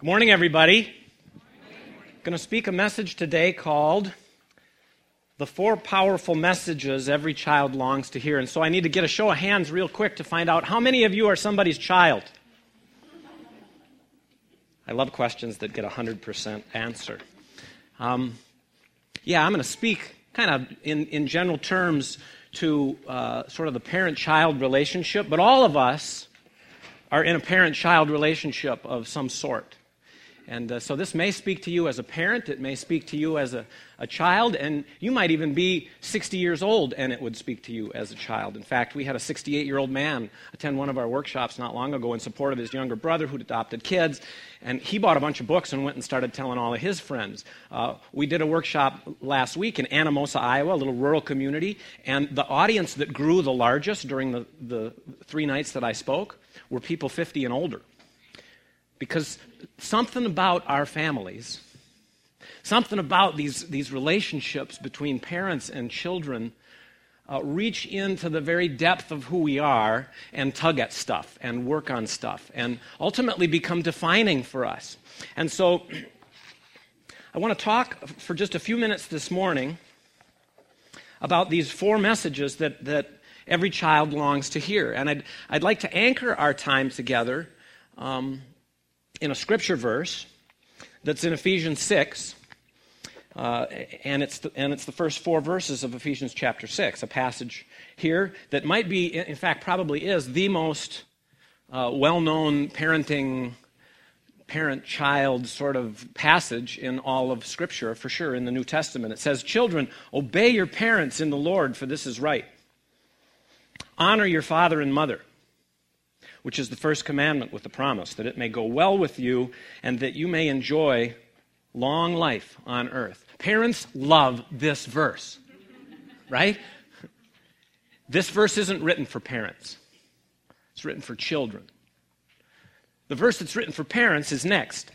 Good morning, everybody. I'm going to speak a message today called The Four Powerful Messages Every Child Longs to Hear. And so I need to get a show of hands real quick to find out how many of you are somebody's child? I love questions that get a 100% answer. Um, yeah, I'm going to speak kind of in, in general terms to uh, sort of the parent child relationship, but all of us are in a parent child relationship of some sort. And uh, so this may speak to you as a parent, it may speak to you as a, a child, and you might even be 60 years old and it would speak to you as a child. In fact, we had a 68 year old man attend one of our workshops not long ago in support of his younger brother who'd adopted kids, and he bought a bunch of books and went and started telling all of his friends. Uh, we did a workshop last week in Anamosa, Iowa, a little rural community, and the audience that grew the largest during the, the three nights that I spoke were people 50 and older. Because something about our families, something about these, these relationships between parents and children uh, reach into the very depth of who we are and tug at stuff and work on stuff and ultimately become defining for us. And so I want to talk for just a few minutes this morning about these four messages that, that every child longs to hear. And I'd, I'd like to anchor our time together um, in a scripture verse that's in Ephesians 6. Uh, and, it's the, and it's the first four verses of Ephesians chapter 6, a passage here that might be, in fact, probably is the most uh, well known parenting, parent child sort of passage in all of Scripture, for sure, in the New Testament. It says, Children, obey your parents in the Lord, for this is right. Honor your father and mother which is the first commandment with the promise that it may go well with you and that you may enjoy long life on earth. Parents love this verse, right? This verse isn't written for parents, it's written for children. The verse that's written for parents is next.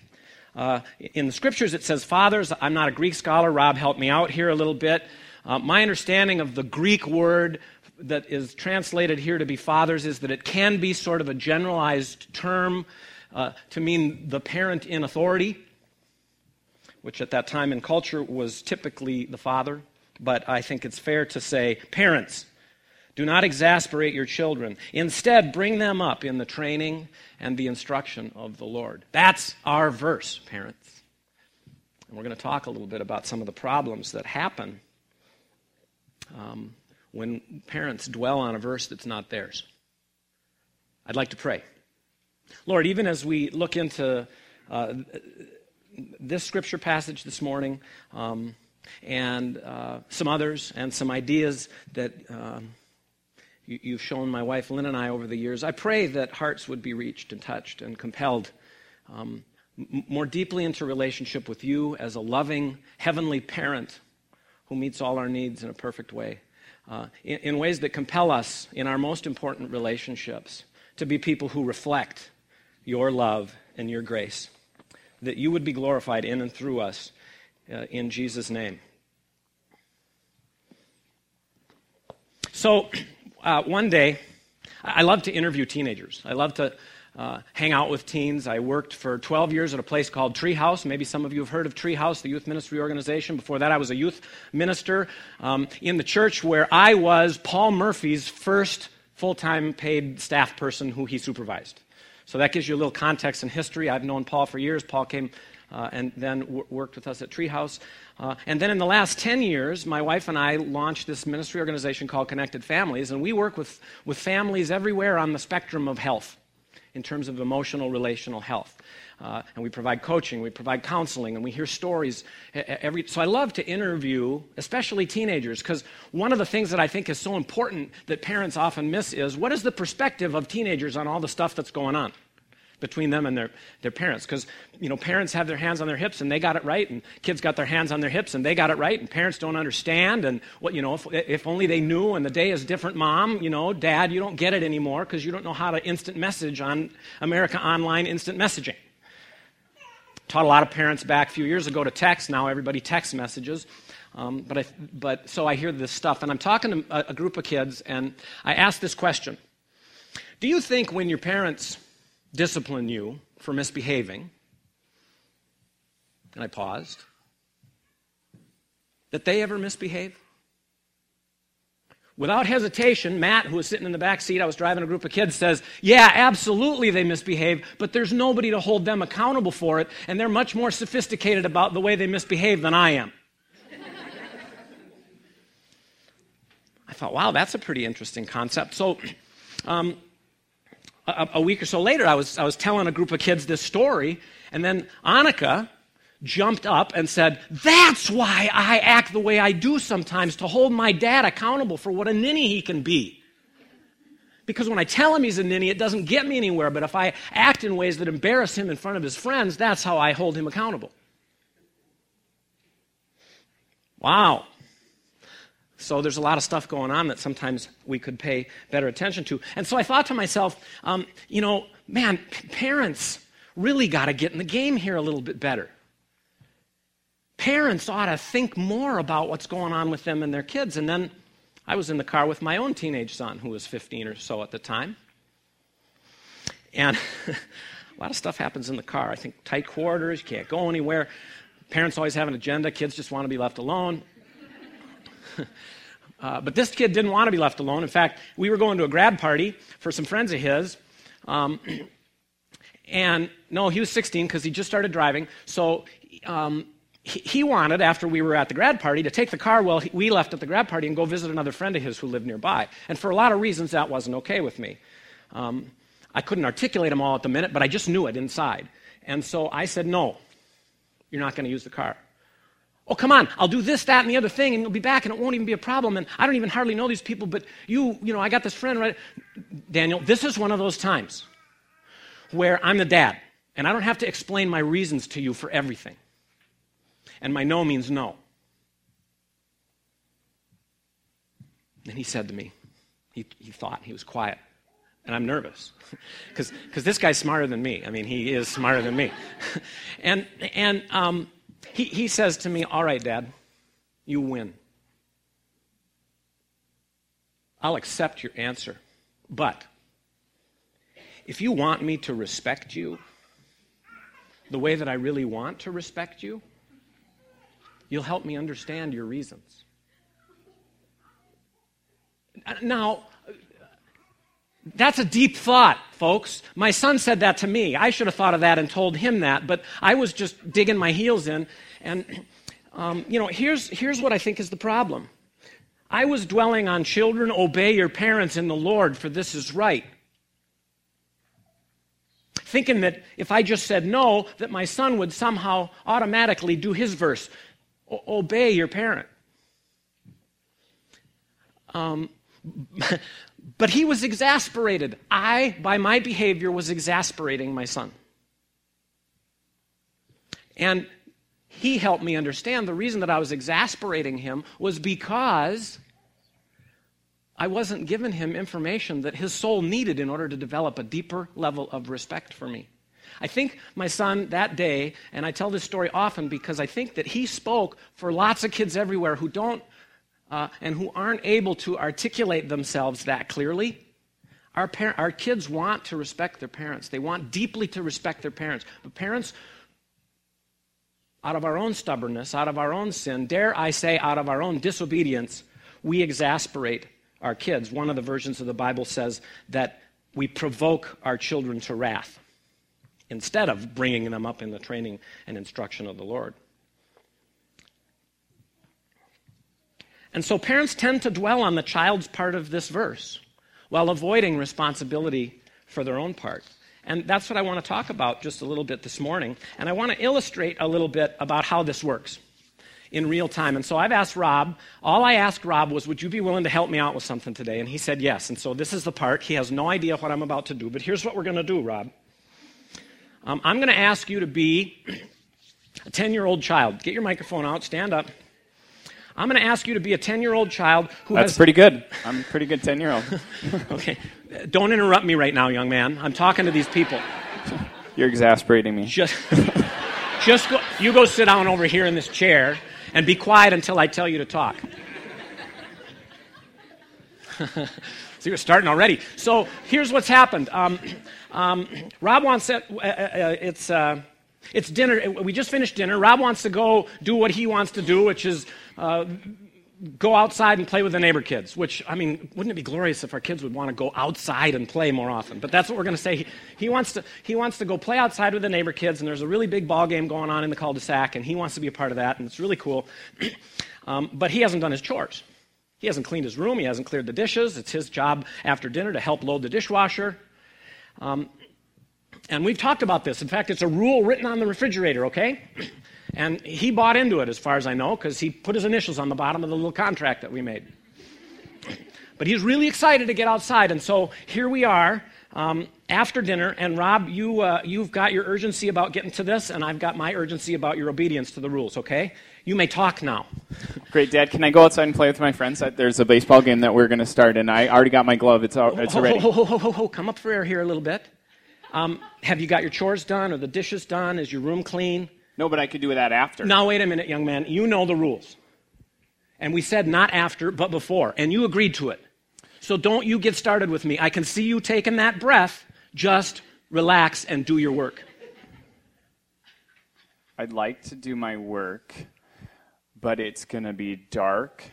Uh, in the scriptures, it says, Fathers, I'm not a Greek scholar. Rob, help me out here a little bit. Uh, my understanding of the Greek word that is translated here to be fathers is that it can be sort of a generalized term uh, to mean the parent in authority, which at that time in culture was typically the father. But I think it's fair to say, parents, do not exasperate your children. Instead, bring them up in the training and the instruction of the Lord. That's our verse, parents. And we're going to talk a little bit about some of the problems that happen um, when parents dwell on a verse that's not theirs. I'd like to pray. Lord, even as we look into uh, this scripture passage this morning um, and uh, some others and some ideas that um, you, have shown my wife Lynn and I over the years, I pray that hearts would be reached and touched and compelled um, m- more deeply into relationship with you as a loving heavenly parent who meets all our needs in a perfect way uh, in, in ways that compel us in our most important relationships to be people who reflect your love and your grace. That you would be glorified in and through us uh, in Jesus' name. So, uh, one day, I love to interview teenagers. I love to uh, hang out with teens. I worked for 12 years at a place called Treehouse. Maybe some of you have heard of Treehouse, the youth ministry organization. Before that, I was a youth minister um, in the church where I was Paul Murphy's first full time paid staff person who he supervised. So that gives you a little context and history. I've known Paul for years. Paul came uh, and then w- worked with us at Treehouse. Uh, and then in the last 10 years, my wife and I launched this ministry organization called Connected Families, and we work with, with families everywhere on the spectrum of health in terms of emotional relational health. Uh, and we provide coaching, we provide counseling, and we hear stories every. So I love to interview, especially teenagers, because one of the things that I think is so important that parents often miss is what is the perspective of teenagers on all the stuff that's going on between them and their, their parents. Because, you know, parents have their hands on their hips and they got it right, and kids got their hands on their hips and they got it right, and parents don't understand. And, what, you know, if, if only they knew and the day is different, mom, you know, dad, you don't get it anymore because you don't know how to instant message on America Online instant messaging. Taught a lot of parents back a few years ago to text. Now everybody text messages. Um, but, I, but so I hear this stuff, and I'm talking to a, a group of kids, and I ask this question Do you think when your parents discipline you for misbehaving, and I paused, that they ever misbehave? Without hesitation, Matt, who was sitting in the back seat, I was driving a group of kids, says, Yeah, absolutely they misbehave, but there's nobody to hold them accountable for it, and they're much more sophisticated about the way they misbehave than I am. I thought, wow, that's a pretty interesting concept. So, um, a, a, week or so later, I was, I was telling a group of kids this story, and then Annika, jumped up and said, That's why I act the way I do sometimes, to hold my dad accountable for what a ninny he can be. Because when I tell him he's a ninny, it doesn't get me anywhere. But if I act in ways that embarrass him in front of his friends, that's how I hold him accountable. Wow. So there's a lot of stuff going on that sometimes we could pay better attention to. And so I thought to myself, um, you know, man, parents really got to get in the game here a little bit better. Parents ought to think more about what's going on with them and their kids. And then I was in the car with my own teenage son, who was 15 or so at the time. And a lot of stuff happens in the car. I think tight quarters, you can't go anywhere. Parents always have an agenda, kids just want to be left alone. Uh, but this kid didn't want to be left alone. In fact, we were going to a grad party for some friends of his. Um, and no, he was 16 because he just started driving. So um, he wanted, after we were at the grad party, to take the car while we left at the grad party and go visit another friend of his who lived nearby. And for a lot of reasons, that wasn't okay with me. Um, I couldn't articulate them all at the minute, but I just knew it inside. And so I said, No, you're not going to use the car. Oh, come on, I'll do this, that, and the other thing, and you'll be back, and it won't even be a problem. And I don't even hardly know these people, but you, you know, I got this friend, right? Daniel, this is one of those times where I'm the dad, and I don't have to explain my reasons to you for everything and my no means no. And he said to me, he, he thought, he was quiet. And I'm nervous because this guy's smarter than me. I mean, he is smarter than me. and and um, he, he says to me, All right, Dad, you win. I'll accept your answer. But if you want me to respect you the way that I really want to respect you, You'll help me understand your reasons. Now, that's a deep thought, folks. My son said that to me. I should have thought of that and told him that, but I was just digging my heels in. And, um, you know, here's, here's what I think is the problem I was dwelling on children, obey your parents in the Lord, for this is right. Thinking that if I just said no, that my son would somehow automatically do his verse obey your parent. Um, but he was exasperated. I, by my behavior, was exasperating my son. And he helped me understand the reason that I was exasperating him was because I wasn't giving him information that his soul needed in order to develop a deeper level of respect for me. I think my son that day, and I tell this story often because I think that he spoke for lots of kids everywhere who don't uh, and who aren't able to articulate themselves that clearly. Our, par- our kids want to respect their parents. They want deeply to respect their parents. But parents, out of our own stubbornness, out of our own sin, dare I say, out of our own disobedience, we exasperate our kids. One of the versions of the Bible says that we provoke our children to wrath instead of bringing them up in the training and instruction of the Lord. And so parents tend to dwell on the child's part of this verse while avoiding responsibility for their own part. And that's what I want to talk about just a little bit this morning. And I want to illustrate a little bit about how this works in real time. And so I've asked Rob, all I asked Rob was, Would you be willing to help me out with something today? And he said yes. And so this is the part. He has no idea what I'm about to do, but here's what we're going to do, Rob. Um, I'm going to ask you to be a 10 year old child. Get your microphone out, stand up. I'm going to ask you to be a 10 year old child who That's has. pretty good. I'm a pretty good 10 year old. okay. Don't interrupt me right now, young man. I'm talking to these people. You're exasperating me. Just, just go, you go sit down over here in this chair and be quiet until I tell you to talk. so you're starting already. So here's what's happened. Um, um, Rob wants it. Uh, uh, uh, it's uh, It's dinner. We just finished dinner. Rob wants to go do what he wants to do, which is uh, go outside and play with the neighbor kids, which, I mean, wouldn't it be glorious if our kids would want to go outside and play more often? But that's what we're going to say. He, he, wants to, he wants to go play outside with the neighbor kids, and there's a really big ball game going on in the cul de sac, and he wants to be a part of that, and it's really cool. um, but he hasn't done his chores. He hasn't cleaned his room, he hasn't cleared the dishes. It's his job after dinner to help load the dishwasher. Um, and we've talked about this. In fact, it's a rule written on the refrigerator, okay? And he bought into it, as far as I know, because he put his initials on the bottom of the little contract that we made. But he's really excited to get outside, and so here we are um, after dinner. And Rob, you, uh, you've got your urgency about getting to this, and I've got my urgency about your obedience to the rules, okay? You may talk now. Great, Dad. Can I go outside and play with my friends? There's a baseball game that we're going to start, and I already got my glove. It's, all, it's ready. Ho, ho, ho, ho, ho, Come up for air here a little bit. Um, have you got your chores done or the dishes done? Is your room clean? No, but I could do that after. Now, wait a minute, young man. You know the rules. And we said not after, but before. And you agreed to it. So don't you get started with me. I can see you taking that breath. Just relax and do your work. I'd like to do my work, but it's going to be dark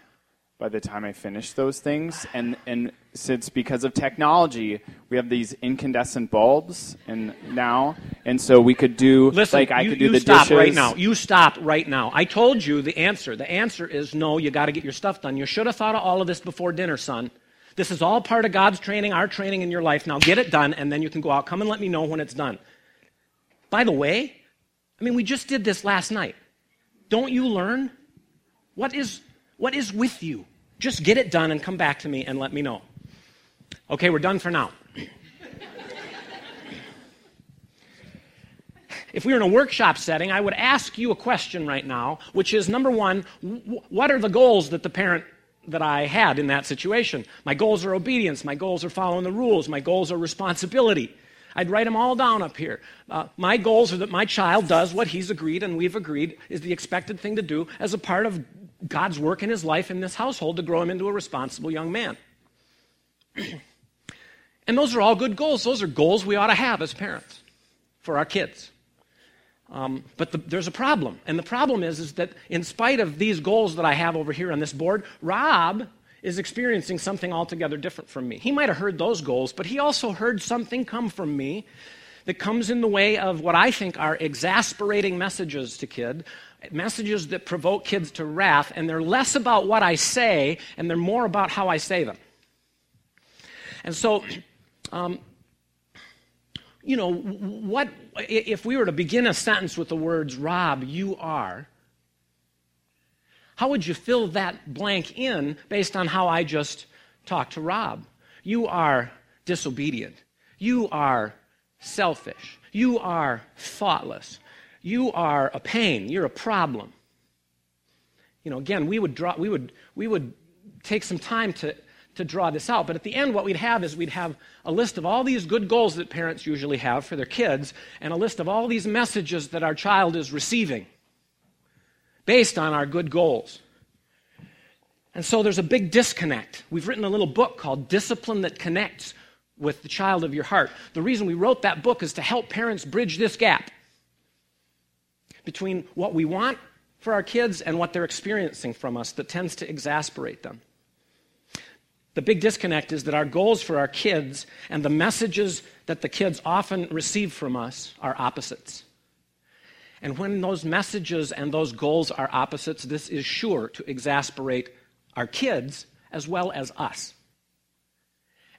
by the time I finish those things. And, and since because of technology, we have these incandescent bulbs and now, and so we could do Listen, like I you, could do you the stop dishes. right now. You stop right now. I told you the answer. The answer is no. You got to get your stuff done. You should have thought of all of this before dinner, son. This is all part of God's training, our training in your life. Now get it done, and then you can go out. Come and let me know when it's done. By the way, I mean we just did this last night. Don't you learn? What is what is with you? Just get it done and come back to me and let me know. Okay, we're done for now. if we were in a workshop setting, I would ask you a question right now, which is number one, what are the goals that the parent that I had in that situation? My goals are obedience, my goals are following the rules, my goals are responsibility. I'd write them all down up here. Uh, my goals are that my child does what he's agreed and we've agreed is the expected thing to do as a part of God's work in his life in this household to grow him into a responsible young man. and those are all good goals. Those are goals we ought to have as parents for our kids. Um, but the, there's a problem. And the problem is, is that in spite of these goals that I have over here on this board, Rob is experiencing something altogether different from me. He might have heard those goals, but he also heard something come from me that comes in the way of what I think are exasperating messages to kid, messages that provoke kids to wrath, and they're less about what I say and they're more about how I say them. And so, um, you know, what if we were to begin a sentence with the words, Rob, you are, how would you fill that blank in based on how I just talked to Rob? You are disobedient. You are selfish. You are thoughtless. You are a pain. You're a problem. You know, again, we would draw, we would, we would take some time to, to draw this out. But at the end, what we'd have is we'd have a list of all these good goals that parents usually have for their kids, and a list of all these messages that our child is receiving based on our good goals. And so there's a big disconnect. We've written a little book called Discipline That Connects with the Child of Your Heart. The reason we wrote that book is to help parents bridge this gap between what we want for our kids and what they're experiencing from us that tends to exasperate them. The big disconnect is that our goals for our kids and the messages that the kids often receive from us are opposites. And when those messages and those goals are opposites, this is sure to exasperate our kids as well as us.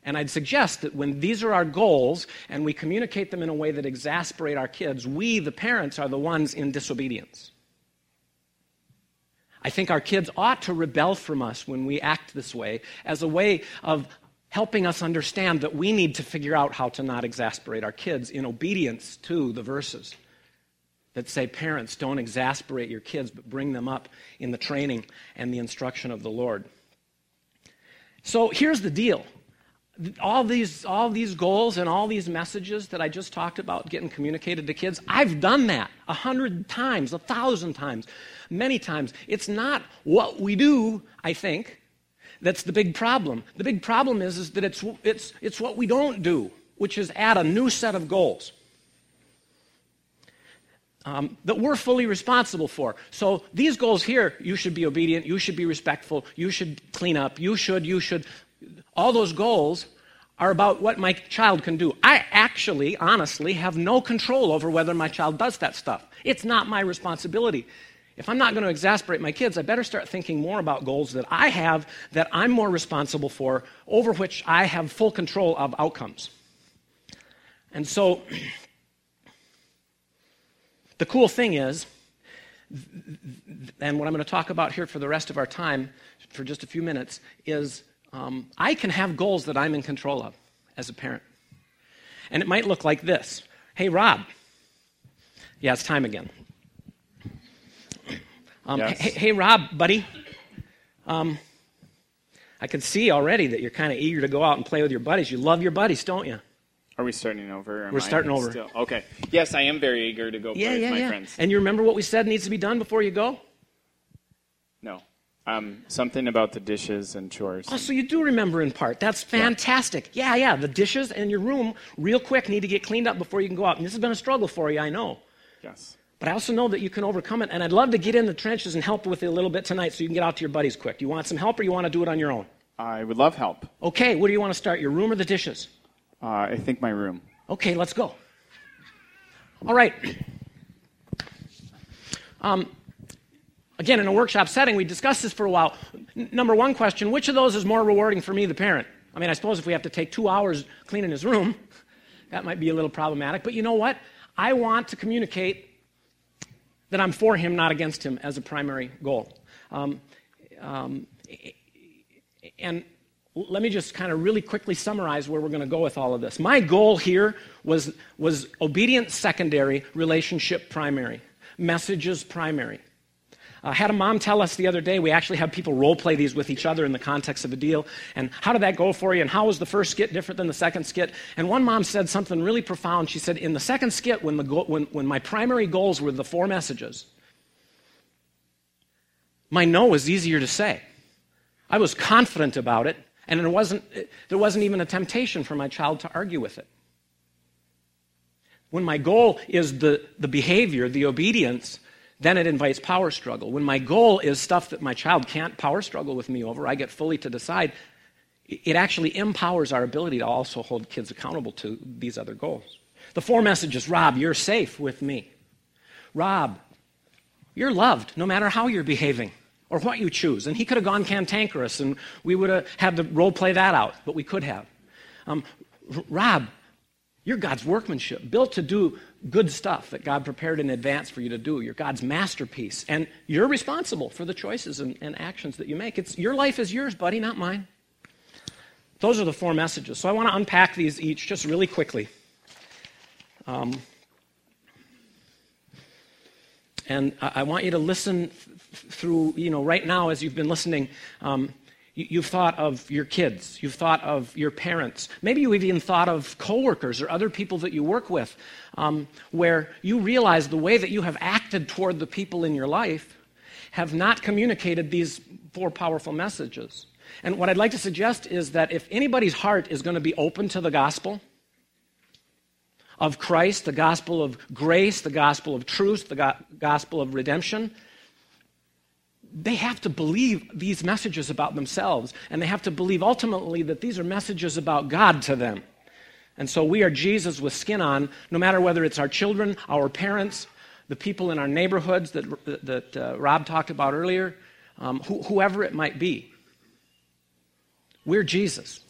And I'd suggest that when these are our goals and we communicate them in a way that exasperate our kids, we, the parents, are the ones in disobedience. I think our kids ought to rebel from us when we act this way as a way of helping us understand that we need to figure out how to not exasperate our kids in obedience to the verses that say, Parents, don't exasperate your kids, but bring them up in the training and the instruction of the Lord. So here's the deal all these, all these goals and all these messages that I just talked about getting communicated to kids, I've done that a hundred times, a thousand times, many times. It's not what we do, I think, that's the big problem. The big problem is, is that it's, it's, it's what we don't do, which is add a new set of goals. um, that we're fully responsible for. So these goals here, you should be obedient, you should be respectful, you should clean up, you should, you should. All those goals are about what my child can do. I actually, honestly, have no control over whether my child does that stuff. It's not my responsibility. If I'm not going to exasperate my kids, I better start thinking more about goals that I have that I'm more responsible for, over which I have full control of outcomes. And so, the cool thing is, and what I'm going to talk about here for the rest of our time, for just a few minutes, is um, I can have goals that I'm in control of as a parent. And it might look like this Hey, Rob. Yeah, it's time again. Um, Yes. hey, hey, Rob, buddy. Um, I can see already that you're kind of eager to go out and play with your buddies. You love your buddies, don't you? Are we starting over? We're starting over. Still? Okay. Yes, I am very eager to go play with my friends. And you remember what we said needs to be done before you go? Um, something about the dishes and chores. Oh, so you do remember in part. That's fantastic. Yeah, yeah. The dishes in your room, real quick, need to get cleaned up before you can go out. And this has been a struggle for you, I know. Yes. But I also know that you can overcome it. And I'd love to get in the trenches and help with it a little bit tonight so you can get out to your buddies quick. Do you want some help or you want to do it on your own? I would love help. Okay, where do you want to start? Your room or the dishes? Uh, I think my room. Okay, let's go. All right. Um, again, in a workshop setting, we discussed this for a while. Number one question which of those is more rewarding for me, the parent? I mean, I suppose if we have to take two hours cleaning his room, that might be a little problematic. But you know what? I want to communicate that I'm for him, not against him, as a primary goal. Um, um, and let me just kind of really quickly summarize where we're going to go with all of this. My goal here was, was obedience secondary, relationship primary, messages primary. I had a mom tell us the other day, we actually have people role play these with each other in the context of a deal. And how did that go for you? And how was the first skit different than the second skit? And one mom said something really profound. She said, In the second skit, when, the go- when, when my primary goals were the four messages, my no was easier to say. I was confident about it, and there wasn't, there wasn't even a temptation for my child to argue with it. When my goal is the, the behavior, the obedience, then it invites power struggle. When my goal is stuff that my child can't power struggle with me over, I get fully to decide, it actually empowers our ability to also hold kids accountable to these other goals. The four messages Rob, you're safe with me. Rob, you're loved no matter how you're behaving or what you choose. And he could have gone cantankerous and we would have had to role play that out, but we could have. Um, Rob, you're God's workmanship, built to do good stuff that God prepared in advance for you to do. You're God's masterpiece. And you're responsible for the choices and, and actions that you make. It's, your life is yours, buddy, not mine. Those are the four messages. So I want to unpack these each just really quickly. Um, and I, I want you to listen th- through, you know, right now as you've been listening. Um, you've thought of your kids. You've thought of your parents. Maybe you've even thought of coworkers or other people that you work with, um, where you realize the way that you have acted toward the people in your life have not communicated these four powerful messages. And what I'd like to suggest is that if anybody's heart is going to be open to the gospel of Christ, the gospel of grace, the gospel of truth, the go- gospel of redemption, they have to believe these messages about themselves, and they have to believe ultimately that these are messages about God to them. And so we are Jesus with skin on, no matter whether it's our children, our parents, the people in our neighborhoods that, that uh, Rob talked about earlier, um, wh- whoever it might be. We're Jesus,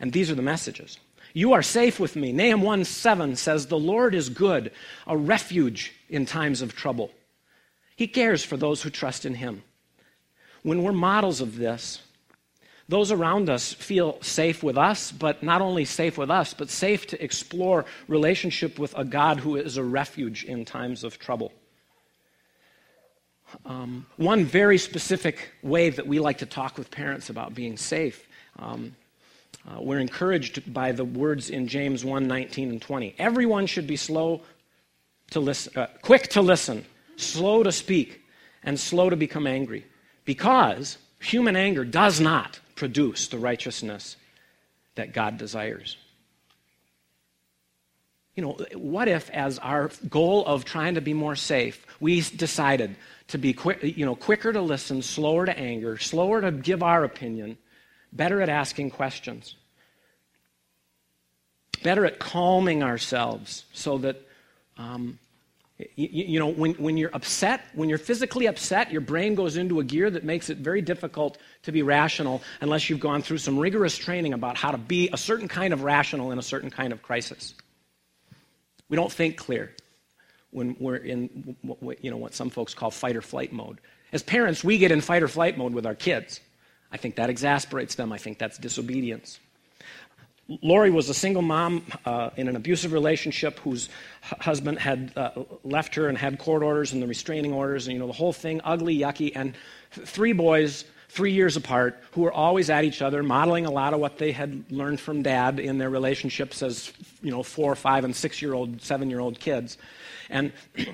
and these are the messages. You are safe with me. Nahum 1 7 says, The Lord is good, a refuge in times of trouble. He cares for those who trust in him. When we're models of this, those around us feel safe with us, but not only safe with us, but safe to explore relationship with a God who is a refuge in times of trouble. Um, one very specific way that we like to talk with parents about being safe. Um, uh, we're encouraged by the words in James 1 19 and 20. Everyone should be slow to listen, uh, quick to listen, slow to speak, and slow to become angry, because human anger does not produce the righteousness that God desires. you know, what if, as our goal of trying to be more safe, we decided to be quick, you know, quicker to listen, slower to anger, slower to give our opinion, better at asking questions, better at calming ourselves so that um, you, you, know, when, when you're upset, when you're physically upset, your brain goes into a gear that makes it very difficult to be rational unless you've gone through some rigorous training about how to be a certain kind of rational in a certain kind of crisis. We don't think clear when we're in you know, what some folks call fight or flight mode. As parents, we get in fight or flight mode with our kids. I think that exasperates them. I think that's disobedience. Lori was a single mom uh, in an abusive relationship whose husband had uh, left her and had court orders and the restraining orders and you know the whole thing ugly yucky and three boys three years apart who were always at each other modeling a lot of what they had learned from dad in their relationships as you know four five and six year old seven year old kids and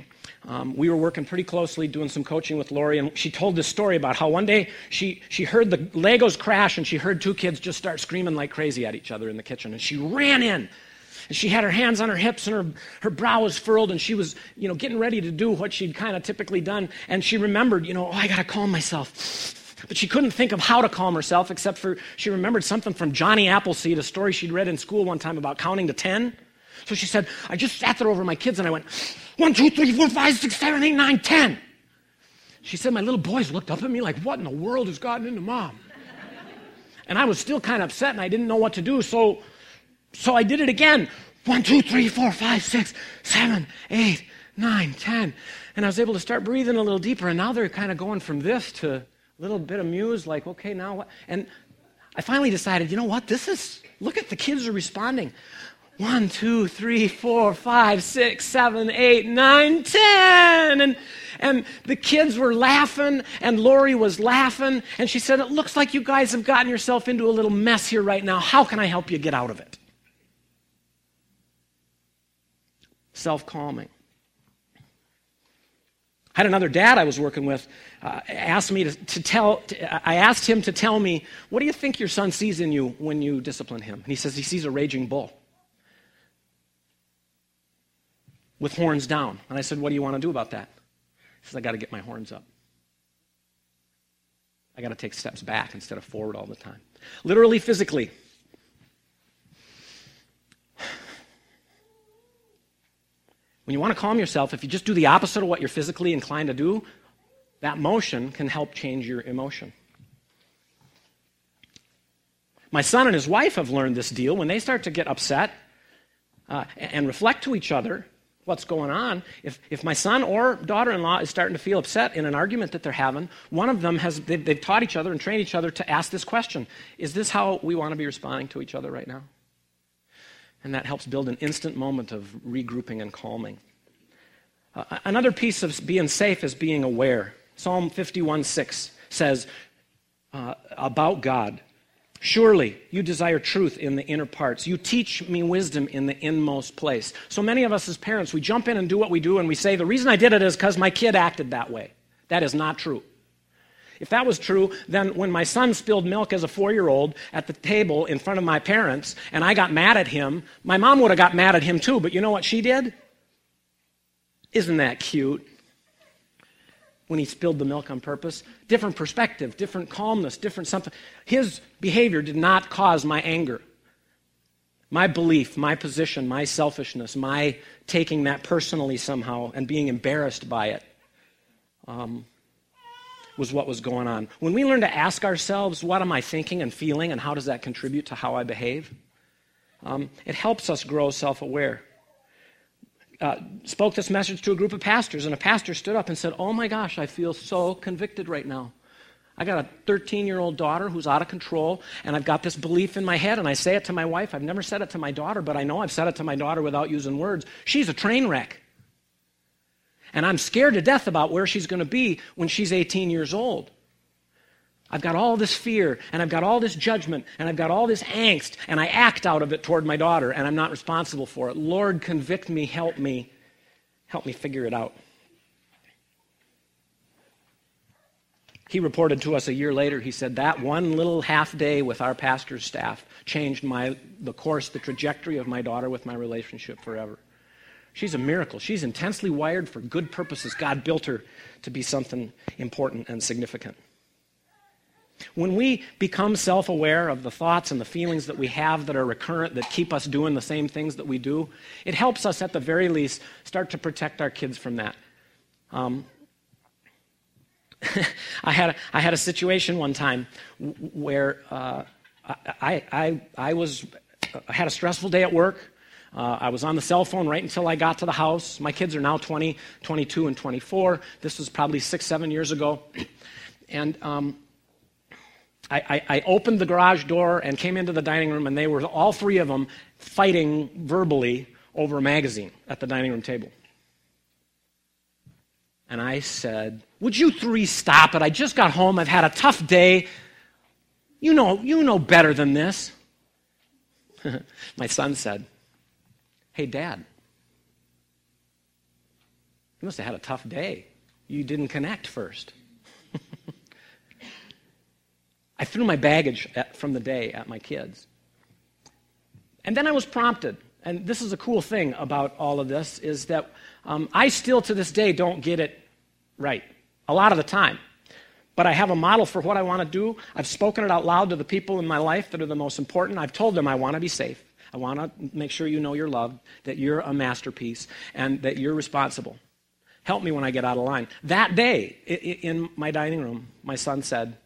um, we were working pretty closely doing some coaching with Lori, and she told this story about how one day she, she heard the Legos crash and she heard two kids just start screaming like crazy at each other in the kitchen. And she ran in. And she had her hands on her hips and her, her brow was furled, and she was, you know, getting ready to do what she'd kind of typically done. And she remembered, you know, oh, I got to calm myself. But she couldn't think of how to calm herself except for she remembered something from Johnny Appleseed, a story she'd read in school one time about counting to 10. So she said, I just sat there over my kids and I went, one, two, three, four, five, six, seven, eight, nine, ten. She said, My little boys looked up at me like, What in the world has gotten into mom? And I was still kind of upset and I didn't know what to do. So, so I did it again. One, two, three, four, five, six, seven, eight, nine, ten. And I was able to start breathing a little deeper. And now they're kind of going from this to a little bit amused, like, okay, now what? And I finally decided, you know what? This is, look at the kids are responding. One, two, three, four, five, six, seven, eight, nine, ten. And, and the kids were laughing, and Lori was laughing, and she said, It looks like you guys have gotten yourself into a little mess here right now. How can I help you get out of it? Self calming. I had another dad I was working with uh, asked me to, to tell, to, I asked him to tell me, what do you think your son sees in you when you discipline him? And he says he sees a raging bull. With horns down. And I said, What do you want to do about that? He says, I got to get my horns up. I got to take steps back instead of forward all the time. Literally, physically. When you want to calm yourself, if you just do the opposite of what you're physically inclined to do, that motion can help change your emotion. My son and his wife have learned this deal. When they start to get upset uh, and reflect to each other, what's going on. If, if my son or daughter in law is starting to feel upset in an argument that they're having, one of them has, they've, they've taught each other and trained each other to ask this question Is this how we want to be responding to each other right now? And that helps build an instant moment of regrouping and calming. Uh, another piece of being safe is being aware. Psalm 51 6 says uh, about God Surely you desire truth in the inner parts. You teach me wisdom in the inmost place. So many of us as parents, we jump in and do what we do, and we say, The reason I did it is because my kid acted that way. That is not true. If that was true, then when my son spilled milk as a four year old at the table in front of my parents and I got mad at him, my mom would have got mad at him too. But you know what she did? Isn't that cute? When he spilled the milk on purpose. Different perspective, different calmness, different something. His behavior did not cause my anger. My belief, my position, my selfishness, my taking that personally somehow and being embarrassed by it um, was what was going on. When we learn to ask ourselves, what am I thinking and feeling, and how does that contribute to how I behave, um, it helps us grow self aware uh, spoke this message to a group of pastors, and a pastor stood up and said, Oh my gosh, I feel so convicted right now. I got a 13 year old daughter who's out of control, and I've got this belief in my head, and I say it to my wife. I've never said it to my daughter, but I know I've said it to my daughter without using words. She's a train wreck. And I'm scared to death about where she's going to be when she's 18 years old. I've got all this fear, and I've got all this judgment, and I've got all this angst, and I act out of it toward my daughter, and I'm not responsible for it. Lord, convict me, help me, help me figure it out. He reported to us a year later, he said, That one little half day with our pastor's staff changed my, the course, the trajectory of my daughter with my relationship forever. She's a miracle. She's intensely wired for good purposes. God built her to be something important and significant. When we become self aware of the thoughts and the feelings that we have that are recurrent, that keep us doing the same things that we do, it helps us, at the very least, start to protect our kids from that. Um, I, had, I had a situation one time where uh, I, I, I, was, I had a stressful day at work. Uh, I was on the cell phone right until I got to the house. My kids are now 20, 22, and 24. This was probably six, seven years ago. And um, I, I, opened the garage door and came into the dining room, and they were all three of them fighting verbally over a magazine at the dining room table. And I said, Would you three stop it? I just got home. I've had a tough day. You know, you know better than this. My son said, Hey, Dad, you must have had a tough day. You didn't connect first. I threw my baggage at, from the day at my kids. And then I was prompted, and this is a cool thing about all of this, is that um, I still to this day don't get it right a lot of the time. But I have a model for what I want to do. I've spoken it out loud to the people in my life that are the most important. I've told them I want to be safe. I want to make sure you know you're loved, that you're a masterpiece, and that you're responsible. Help me when I get out of line. That day, in my dining room, my son said,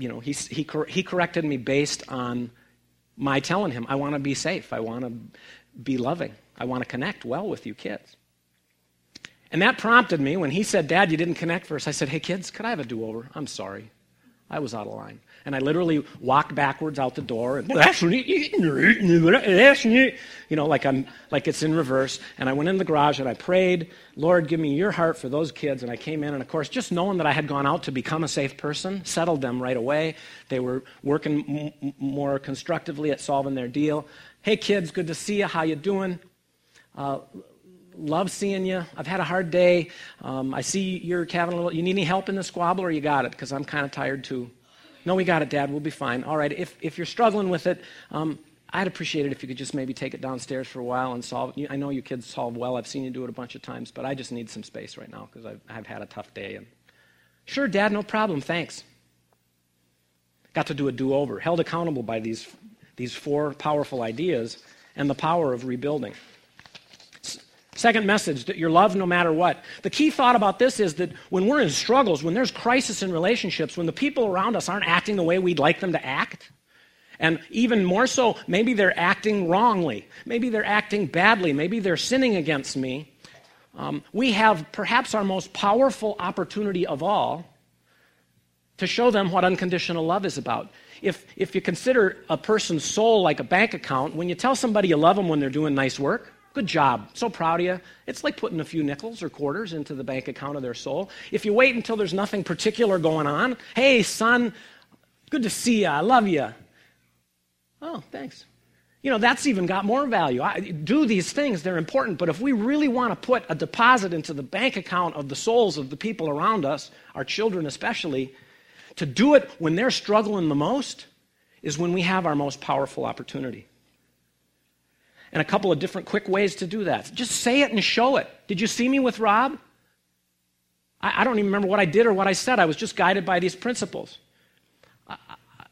you know, he, he, he corrected me based on my telling him, I want to be safe. I want to be loving. I want to connect well with you kids. And that prompted me when he said, Dad, you didn't connect first. I said, Hey, kids, could I have a do over? I'm sorry. I was out of line. And I literally walked backwards out the door and you know, like I'm like it's in reverse. And I went in the garage and I prayed, Lord, give me your heart for those kids. And I came in and of course, just knowing that I had gone out to become a safe person, settled them right away. They were working m- more constructively at solving their deal. Hey kids, good to see you. How you doing? Uh, love seeing you. I've had a hard day. Um, I see you're having a little. You need any help in the squabble, or you got it? Because I'm kind of tired too. No, we got it, Dad. We'll be fine. All right. If if you're struggling with it, um, I'd appreciate it if you could just maybe take it downstairs for a while and solve. it. I know you kids solve well. I've seen you do it a bunch of times, but I just need some space right now because I've, I've had a tough day. And sure, Dad, no problem. Thanks. Got to do a do-over. Held accountable by these these four powerful ideas and the power of rebuilding. Second message that you're loved no matter what. The key thought about this is that when we're in struggles, when there's crisis in relationships, when the people around us aren't acting the way we'd like them to act, and even more so, maybe they're acting wrongly, maybe they're acting badly, maybe they're sinning against me, um, we have perhaps our most powerful opportunity of all to show them what unconditional love is about. If, if you consider a person's soul like a bank account, when you tell somebody you love them when they're doing nice work, Good job. So proud of you. It's like putting a few nickels or quarters into the bank account of their soul. If you wait until there's nothing particular going on, hey, son, good to see you. I love you. Oh, thanks. You know, that's even got more value. I, do these things, they're important. But if we really want to put a deposit into the bank account of the souls of the people around us, our children especially, to do it when they're struggling the most is when we have our most powerful opportunity and a couple of different quick ways to do that. Just say it and show it. Did you see me with Rob? I, I don't even remember what I did or what I said. I was just guided by these principles. I,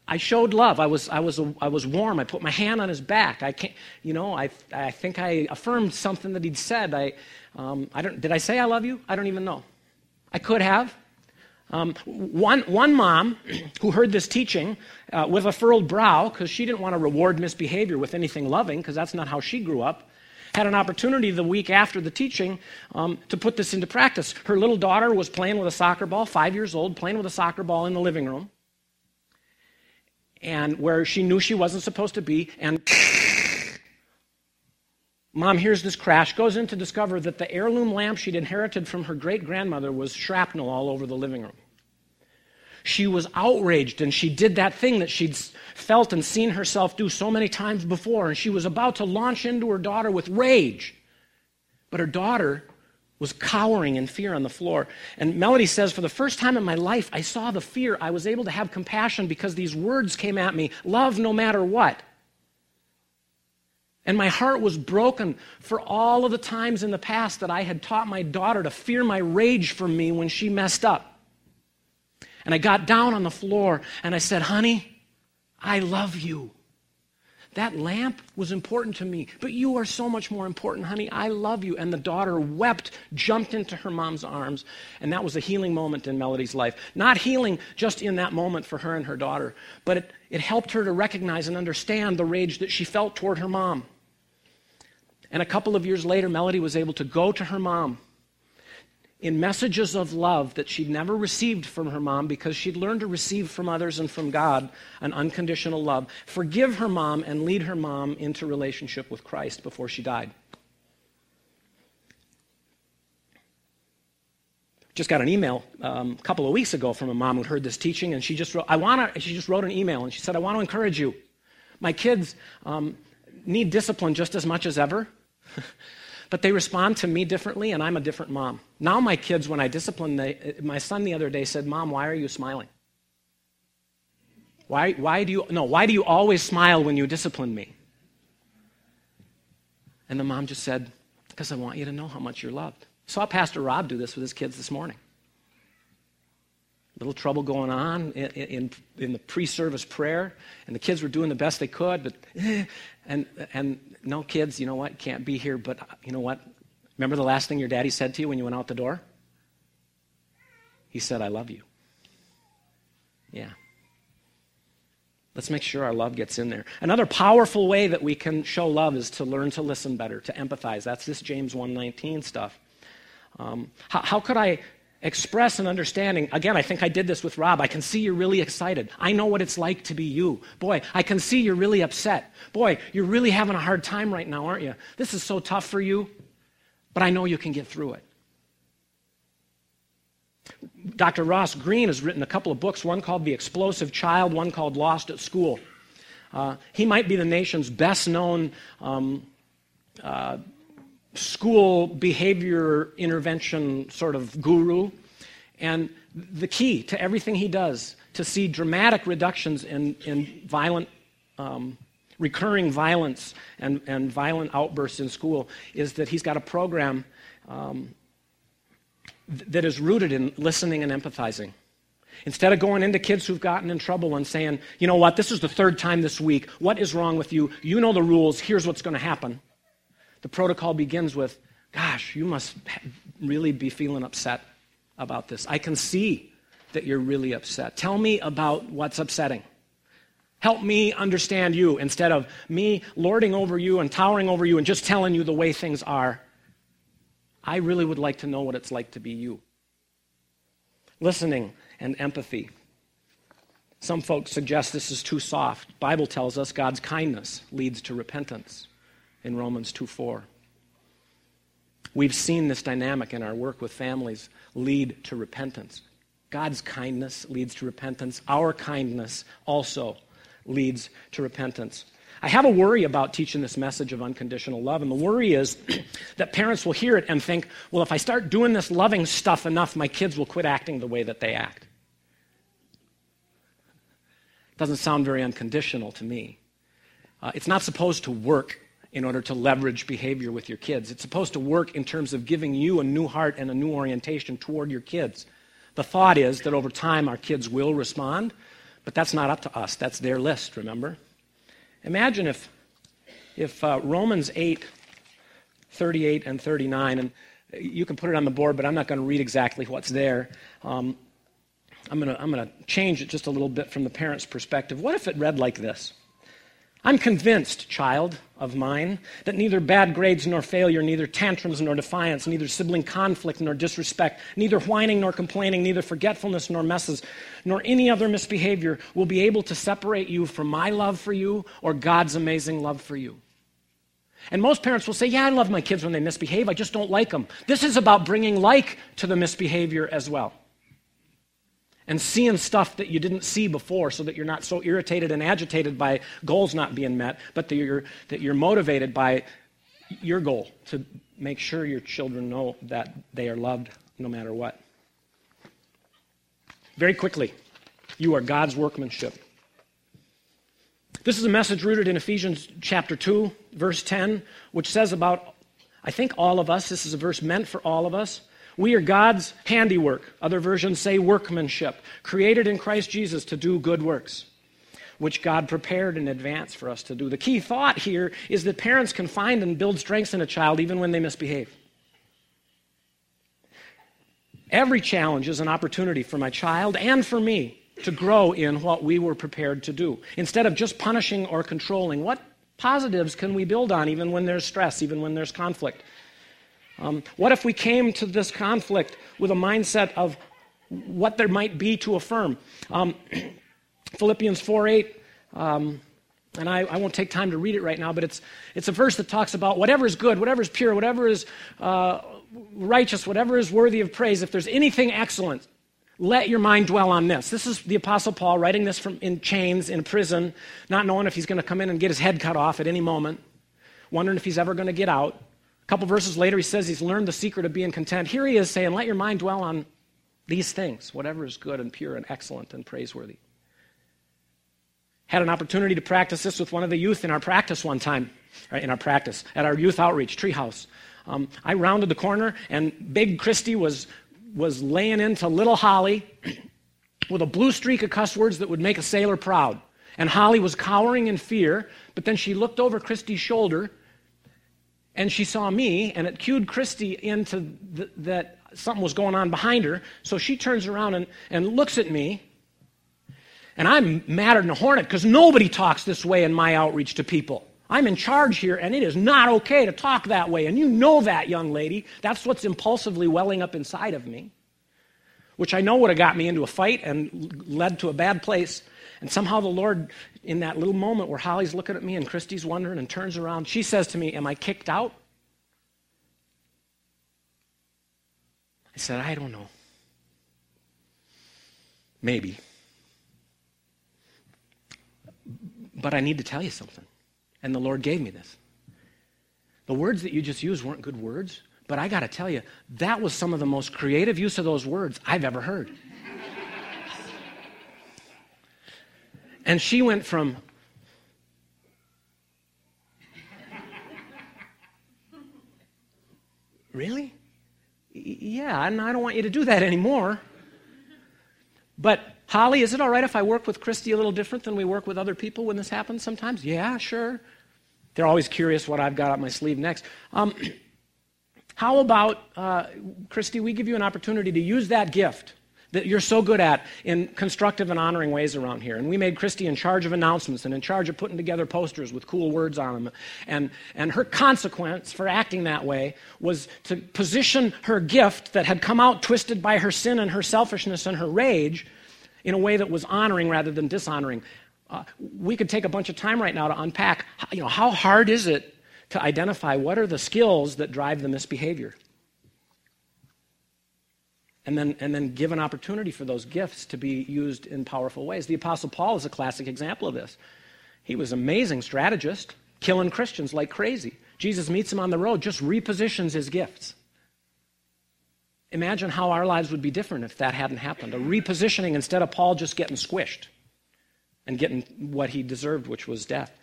I showed love. I was, I, was, I was warm. I put my hand on his back. I can't, you know, I, I think I affirmed something that he'd said. I, um, I don't, did I say I love you? I don't even know. I could have. Um, one, one mom who heard this teaching uh, with a furrowed brow, because she didn't want to reward misbehavior with anything loving, because that's not how she grew up, had an opportunity the week after the teaching um, to put this into practice. Her little daughter was playing with a soccer ball, five years old, playing with a soccer ball in the living room, and where she knew she wasn't supposed to be, and Mom hears this crash, goes in to discover that the heirloom lamp she'd inherited from her great grandmother was shrapnel all over the living room. She was outraged, and she did that thing that she'd felt and seen herself do so many times before, and she was about to launch into her daughter with rage. But her daughter was cowering in fear on the floor. And Melody says, For the first time in my life, I saw the fear. I was able to have compassion because these words came at me love no matter what. And my heart was broken for all of the times in the past that I had taught my daughter to fear my rage from me when she messed up. And I got down on the floor and I said, Honey, I love you. That lamp was important to me, but you are so much more important, honey. I love you. And the daughter wept, jumped into her mom's arms, and that was a healing moment in Melody's life. Not healing just in that moment for her and her daughter, but it, it helped her to recognize and understand the rage that she felt toward her mom. And a couple of years later, Melody was able to go to her mom in messages of love that she'd never received from her mom because she'd learned to receive from others and from God an unconditional love, forgive her mom and lead her mom into relationship with Christ before she died. Just got an email um, a couple of weeks ago from a mom who heard this teaching, and she just wrote, I want to, she just wrote an email, and she said, I want to encourage you. My kids um, need discipline just as much as ever. But they respond to me differently, and I'm a different mom. Now, my kids, when I discipline, they, my son the other day said, Mom, why are you smiling? Why, why do you, no, why do you always smile when you discipline me? And the mom just said, Because I want you to know how much you're loved. Saw Pastor Rob do this with his kids this morning. Little trouble going on in, in, in the pre service prayer, and the kids were doing the best they could, but, eh, and, and no, kids, you know what? Can't be here, but you know what? Remember the last thing your daddy said to you when you went out the door? He said, I love you. Yeah. Let's make sure our love gets in there. Another powerful way that we can show love is to learn to listen better, to empathize. That's this James 119 stuff. Um, how, how could I express an understanding. Again, I think I did this with Rob. I can see you're really excited. I know what it's like to be you. Boy, I can see you're really upset. Boy, you're really having a hard time right now, aren't you? This is so tough for you, but I know you can get through it. Dr. Ross Greene has written a couple of books, one called The Explosive Child, one called Lost at School. Uh, he might be the nation's best known um, uh, school behavior intervention sort of guru. And the key to everything he does to see dramatic reductions in, in violent, um, recurring violence and, and violent outbursts in school is that he's got a program um, th- that is rooted in listening and empathizing. Instead of going into kids who've gotten in trouble and saying, you know what, this is the third time this week. What is wrong with you? You know the rules. Here's what's going to happen. The protocol begins with, Gosh, you must really be feeling upset about this. I can see that you're really upset. Tell me about what's upsetting. Help me understand you instead of me lording over you and towering over you and just telling you the way things are. I really would like to know what it's like to be you. Listening and empathy. Some folks suggest this is too soft. Bible tells us God's kindness leads to repentance in Romans 2 4. We've seen this dynamic in our work with families lead to repentance. God's kindness leads to repentance. Our kindness also leads to repentance. I have a worry about teaching this message of unconditional love, and the worry is that parents will hear it and think, well, if I start doing this loving stuff enough, my kids will quit acting the way that they act. It Doesn't sound very unconditional to me. Uh, it's not supposed to work in order to leverage behavior with your kids. It's supposed to work in terms of giving you a new heart and a new orientation toward your kids. The thought is that over time our kids will respond, but that's not up to us. That's their list, remember? Imagine if, if uh, Romans 8, 38 and 39, and you can put it on the board, but I'm not going to read exactly what's there. Um, I'm going to I'm going to change it just a little bit from the parent's perspective. What if it read like this? I'm convinced, child of mine, that neither bad grades nor failure, neither tantrums nor defiance, neither sibling conflict nor disrespect, neither whining nor complaining, neither forgetfulness nor messes, nor any other misbehavior will be able to separate you from my love for you or God's amazing love for you. And most parents will say, Yeah, I love my kids when they misbehave, I just don't like them. This is about bringing like to the misbehavior as well and seeing stuff that you didn't see before so that you're not so irritated and agitated by goals not being met, but that you're, that you're motivated by your goal to make sure your children know that they are loved no matter what. Very quickly, you are God's workmanship. This is a message rooted in Ephesians chapter 2, verse 10, which says about, I think, all of us. This is a verse meant for all of us. We are God's handiwork. Other versions say workmanship, created in Christ Jesus to do good works, which God prepared in advance for us to do. The key thought here is that parents can find and build strengths in a child even when they misbehave. Every challenge is an opportunity for my child and for me to grow in what we were prepared to do. Instead of just punishing or controlling, what positives can we build on even when there's stress, even when there's conflict? Um, what if we came to this conflict with a mindset of what there might be to affirm? Um, Philippians 4 8, um, and I, I, won't take time to read it right now, but it's, it's a verse that talks about whatever is good, whatever is pure, whatever is uh, righteous, whatever is worthy of praise, if there's anything excellent, let your mind dwell on this. This is the Apostle Paul writing this from in chains in prison, not knowing if he's going to come in and get his head cut off at any moment, wondering if he's ever going to get out. Couple verses later, he says he's learned the secret of being content. Here he is saying, Let your mind dwell on these things, whatever is good and pure and excellent and praiseworthy. Had an opportunity to practice this with one of the youth in our practice one time, in our practice, at our youth outreach, Treehouse. Um, I rounded the corner, and Big Christy was, was laying into little Holly with a blue streak of cuss words that would make a sailor proud. And Holly was cowering in fear, but then she looked over Christy's shoulder and she saw me, and it cued Christy into the, that something was going on behind her. So she turns around and, and looks at me. And I'm madder than a hornet because nobody talks this way in my outreach to people. I'm in charge here, and it is not okay to talk that way. And you know that, young lady. That's what's impulsively welling up inside of me, which I know would have got me into a fight and led to a bad place. And somehow the Lord, in that little moment where Holly's looking at me and Christy's wondering and turns around, she says to me, Am I kicked out? I said, I don't know. Maybe. But I need to tell you something. And the Lord gave me this. The words that you just used weren't good words, but I got to tell you, that was some of the most creative use of those words I've ever heard. And she went from, Really? Yeah, and I don't want you to do that anymore. But Holly, is it all right if I work with Christy a little different than we work with other people when this happens sometimes? Yeah, sure. They're always curious what I've got up my sleeve next. Um, how about, uh, Christy, we give you an opportunity to use that gift that you're so good at in constructive and honoring ways around here. And we made Christy in charge of announcements and in charge of putting together posters with cool words on them. And, and her consequence for acting that way was to position her gift that had come out twisted by her sin and her selfishness and her rage in a way that was honoring rather than dishonoring. Uh, we could take a bunch of time right now to unpack you know, how hard is it to identify what are the skills that drive the misbehavior? And then, and then give an opportunity for those gifts to be used in powerful ways. The Apostle Paul is a classic example of this. He was an amazing strategist, killing Christians like crazy. Jesus meets him on the road, just repositions his gifts. Imagine how our lives would be different if that hadn't happened. A repositioning instead of Paul just getting squished and getting what he deserved, which was death.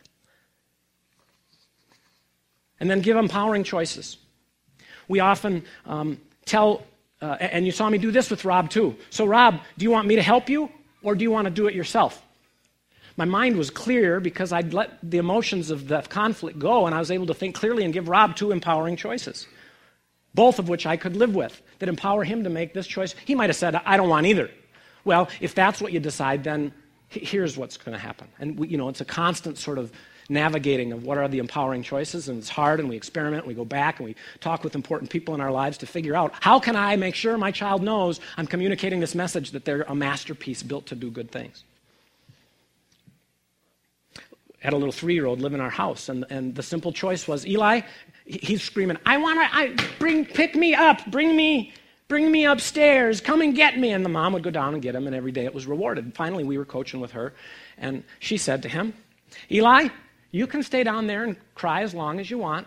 And then give empowering choices. We often um, tell, uh, and you saw me do this with Rob too. So, Rob, do you want me to help you or do you want to do it yourself? My mind was clear because I'd let the emotions of the conflict go and I was able to think clearly and give Rob two empowering choices both of which I could live with, that empower him to make this choice. He might have said, I don't want either. Well, if that's what you decide, then here's what's going to happen. And, we, you know, it's a constant sort of navigating of what are the empowering choices, and it's hard, and we experiment, and we go back, and we talk with important people in our lives to figure out how can I make sure my child knows I'm communicating this message that they're a masterpiece built to do good things. Had a little three-year-old live in our house, and, and the simple choice was, Eli, he's screaming, I want to, I, bring, pick me up, bring me, bring me upstairs, come and get me. And the mom would go down and get him, and every day it was rewarded. Finally, we were coaching with her, and she said to him, Eli, you can stay down there and cry as long as you want,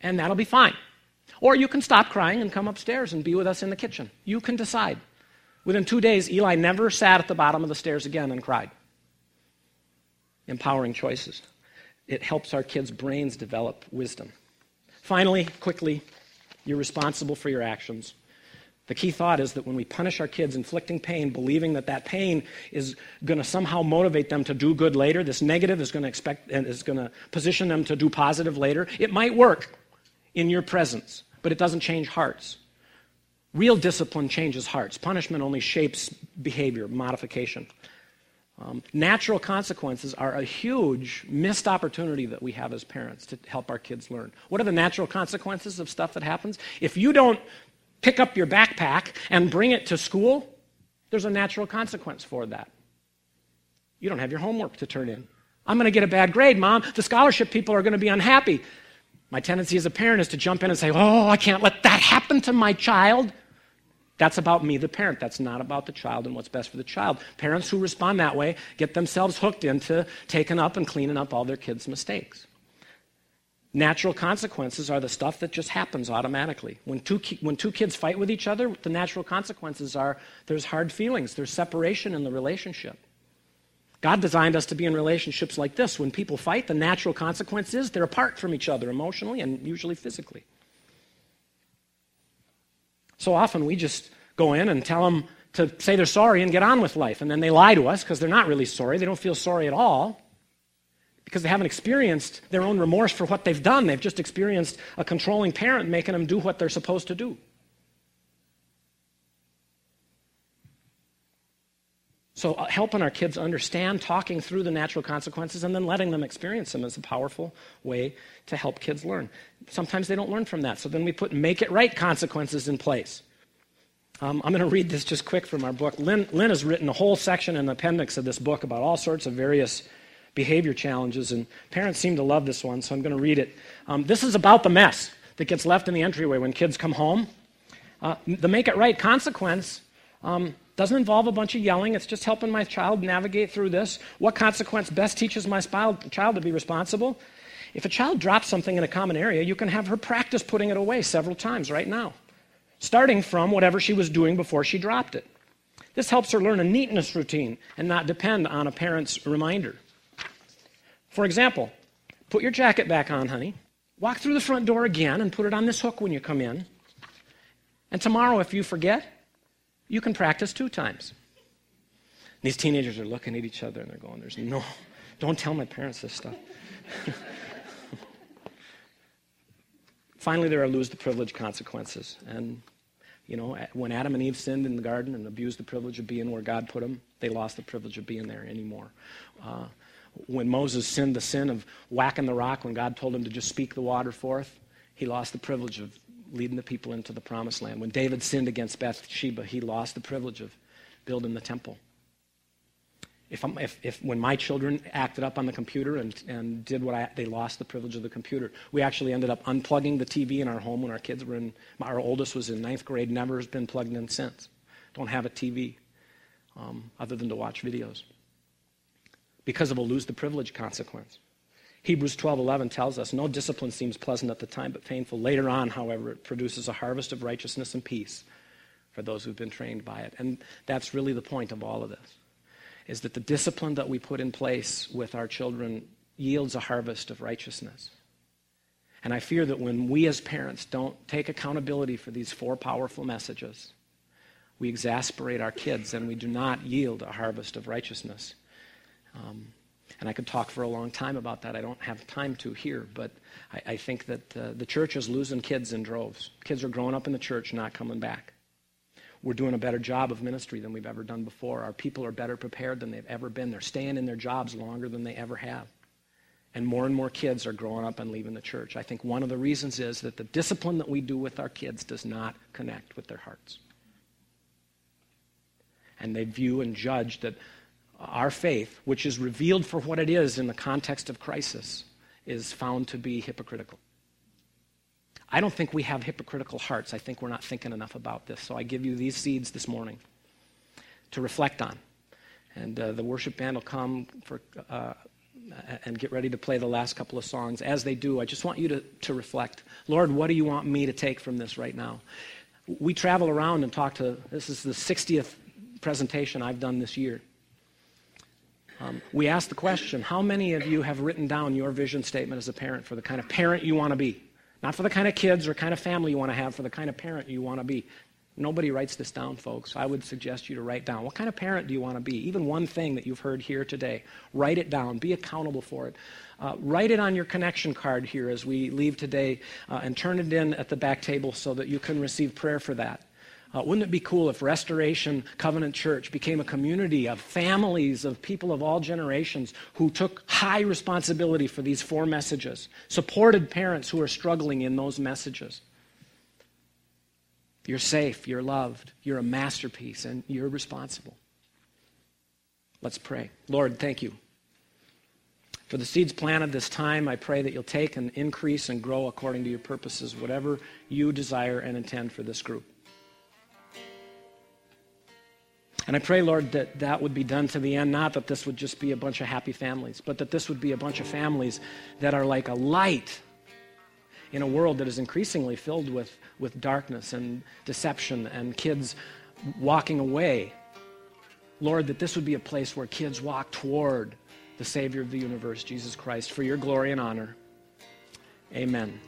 and that'll be fine. Or you can stop crying and come upstairs and be with us in the kitchen. You can decide. Within two days, Eli never sat at the bottom of the stairs again and cried. empowering choices. It helps our kids' brains develop wisdom. Finally, quickly, you're responsible for your actions. The key thought is that when we punish our kids, inflicting pain, believing that that pain is going to somehow motivate them to do good later, this negative is going to expect and is going to position them to do positive later. It might work in your presence, but it doesn't change hearts. Real discipline changes hearts. Punishment only shapes behavior, modification. Um, natural consequences are a huge missed opportunity that we have as parents to help our kids learn. What are the natural consequences of stuff that happens? If you don't pick up your backpack and bring it to school, there's a natural consequence for that. You don't have your homework to turn in. I'm going to get a bad grade, Mom. The scholarship people are going to be unhappy. My tendency as a parent is to jump in and say, Oh, I can't let that happen to my child. That's about me, the parent. That's not about the child and what's best for the child. Parents who respond that way get themselves hooked into taking up and cleaning up all their kids' mistakes. Natural consequences are the stuff that just happens automatically. When two, when two kids fight with each other, the natural consequences are there's hard feelings, there's separation in the relationship. God designed us to be in relationships like this. When people fight, the natural consequence is they're apart from each other emotionally and usually physically. So often we just go in and tell them to say they're sorry and get on with life. And then they lie to us because they're not really sorry. They don't feel sorry at all because they haven't experienced their own remorse for what they've done. They've just experienced a controlling parent making them do what they're supposed to do. So, uh, helping our kids understand, talking through the natural consequences, and then letting them experience them is a powerful way to help kids learn. Sometimes they don't learn from that, so then we put make it right consequences in place. Um, I'm going to read this just quick from our book. Lynn, Lynn has written a whole section in the appendix of this book about all sorts of various behavior challenges, and parents seem to love this one, so I'm going to read it. Um, this is about the mess that gets left in the entryway when kids come home. Uh, the make it right consequence um, doesn't involve a bunch of yelling. It's just helping my child navigate through this. What consequence best teaches my child to be responsible? If a child drops something in a common area, you can have her practice putting it away several times right now, starting from whatever she was doing before she dropped it. This helps her learn a neatness routine and not depend on a parent's reminder. For example, put your jacket back on, honey. Walk through the front door again and put it on this hook when you come in. And tomorrow, if you forget, you can practice two times. These teenagers are looking at each other and they're going, There's no, don't tell my parents this stuff. Finally, there are lose the privilege consequences. And, you know, when Adam and Eve sinned in the garden and abused the privilege of being where God put them, they lost the privilege of being there anymore. Uh, when Moses sinned the sin of whacking the rock when God told him to just speak the water forth, he lost the privilege of leading the people into the promised land. When David sinned against Bathsheba, he lost the privilege of building the temple. If, if, if, when my children acted up on the computer and, and did what I, they lost the privilege of the computer. We actually ended up unplugging the TV in our home when our kids were in, our oldest was in ninth grade, never has been plugged in since. Don't have a TV um, other than to watch videos because of a lose the privilege consequence. Hebrews 12:11 tells us, "No discipline seems pleasant at the time, but painful. Later on, however, it produces a harvest of righteousness and peace for those who've been trained by it." And that's really the point of all of this. Is that the discipline that we put in place with our children yields a harvest of righteousness. And I fear that when we as parents don't take accountability for these four powerful messages, we exasperate our kids and we do not yield a harvest of righteousness. Um, and I could talk for a long time about that. I don't have time to here, but I, I think that uh, the church is losing kids in droves. Kids are growing up in the church, not coming back. We're doing a better job of ministry than we've ever done before. Our people are better prepared than they've ever been. They're staying in their jobs longer than they ever have. And more and more kids are growing up and leaving the church. I think one of the reasons is that the discipline that we do with our kids does not connect with their hearts. And they view and judge that our faith, which is revealed for what it is in the context of crisis, is found to be hypocritical. I don't think we have hypocritical hearts. I think we're not thinking enough about this. So I give you these seeds this morning to reflect on. And uh, the worship band will come for, uh, and get ready to play the last couple of songs. As they do, I just want you to, to reflect Lord, what do you want me to take from this right now? We travel around and talk to, this is the 60th presentation I've done this year. Um, we asked the question how many of you have written down your vision statement as a parent for the kind of parent you want to be? Not for the kind of kids or kind of family you want to have, for the kind of parent you want to be. Nobody writes this down, folks. I would suggest you to write down what kind of parent do you want to be? Even one thing that you've heard here today. Write it down. Be accountable for it. Uh, write it on your connection card here as we leave today uh, and turn it in at the back table so that you can receive prayer for that. Uh, wouldn't it be cool if Restoration Covenant Church became a community of families of people of all generations who took high responsibility for these four messages, supported parents who are struggling in those messages? You're safe, you're loved, you're a masterpiece, and you're responsible. Let's pray. Lord, thank you. For the seeds planted this time, I pray that you'll take and increase and grow according to your purposes, whatever you desire and intend for this group. And I pray, Lord, that that would be done to the end, not that this would just be a bunch of happy families, but that this would be a bunch of families that are like a light in a world that is increasingly filled with, with darkness and deception and kids walking away. Lord, that this would be a place where kids walk toward the Savior of the universe, Jesus Christ, for your glory and honor. Amen.